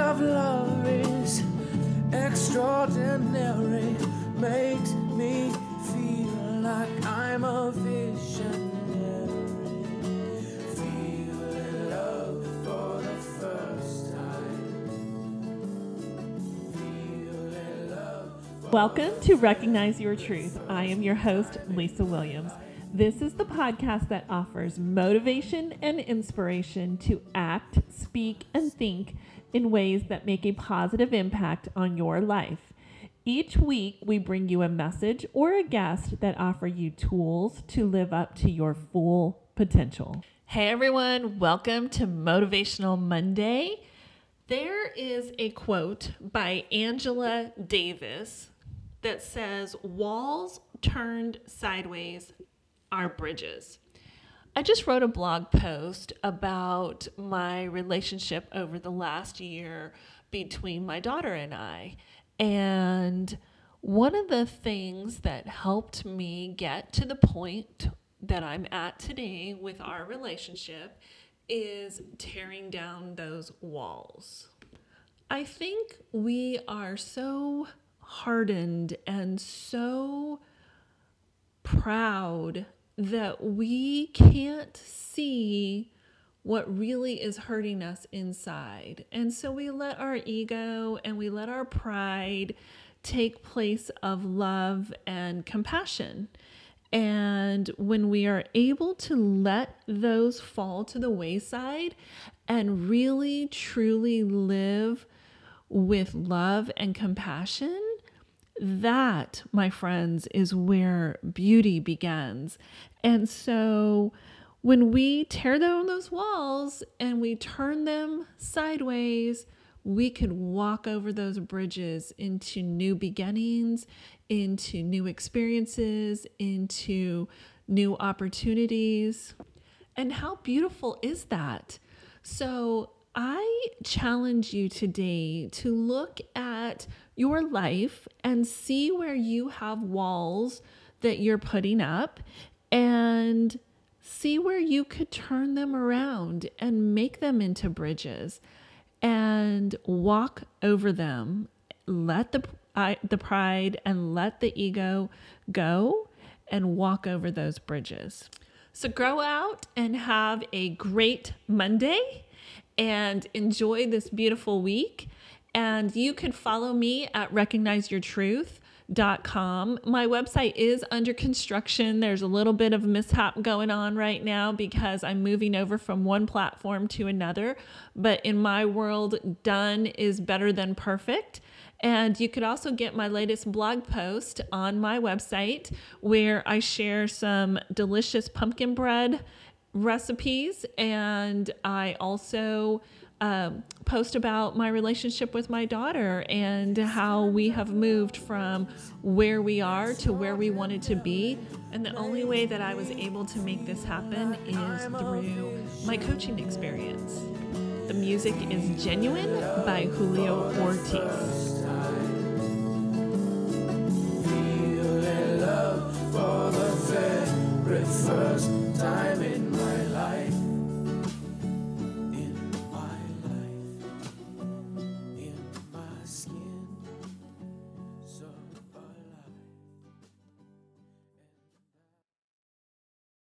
of love is extraordinary, makes me feel like I'm a visionary. Feeling love for the first time. Feeling love. Welcome to Recognize Your Truth. I am your host, Lisa Williams. This is the podcast that offers motivation and inspiration to act, speak, and think in ways that make a positive impact on your life. Each week, we bring you a message or a guest that offer you tools to live up to your full potential. Hey everyone, welcome to Motivational Monday. There is a quote by Angela Davis that says, Walls turned sideways are bridges. I just wrote a blog post about my relationship over the last year between my daughter and I. And one of the things that helped me get to the point that I'm at today with our relationship is tearing down those walls. I think we are so hardened and so proud that we can't see what really is hurting us inside. And so we let our ego and we let our pride take place of love and compassion. And when we are able to let those fall to the wayside and really truly live with love and compassion, that, my friends, is where beauty begins. And so when we tear down those walls and we turn them sideways, we could walk over those bridges into new beginnings, into new experiences, into new opportunities. And how beautiful is that? So, I challenge you today to look at your life and see where you have walls that you're putting up and see where you could turn them around and make them into bridges and walk over them. Let the I, the pride and let the ego go and walk over those bridges. So grow out and have a great Monday and enjoy this beautiful week. And you can follow me at Recognize Your Truth com. My website is under construction. There's a little bit of mishap going on right now because I'm moving over from one platform to another. But in my world, done is better than perfect. And you could also get my latest blog post on my website where I share some delicious pumpkin bread recipes. And I also um, post about my relationship with my daughter and how we have moved from where we are to where we wanted to be. And the only way that I was able to make this happen is through my coaching experience. The music is Genuine by Julio Ortiz.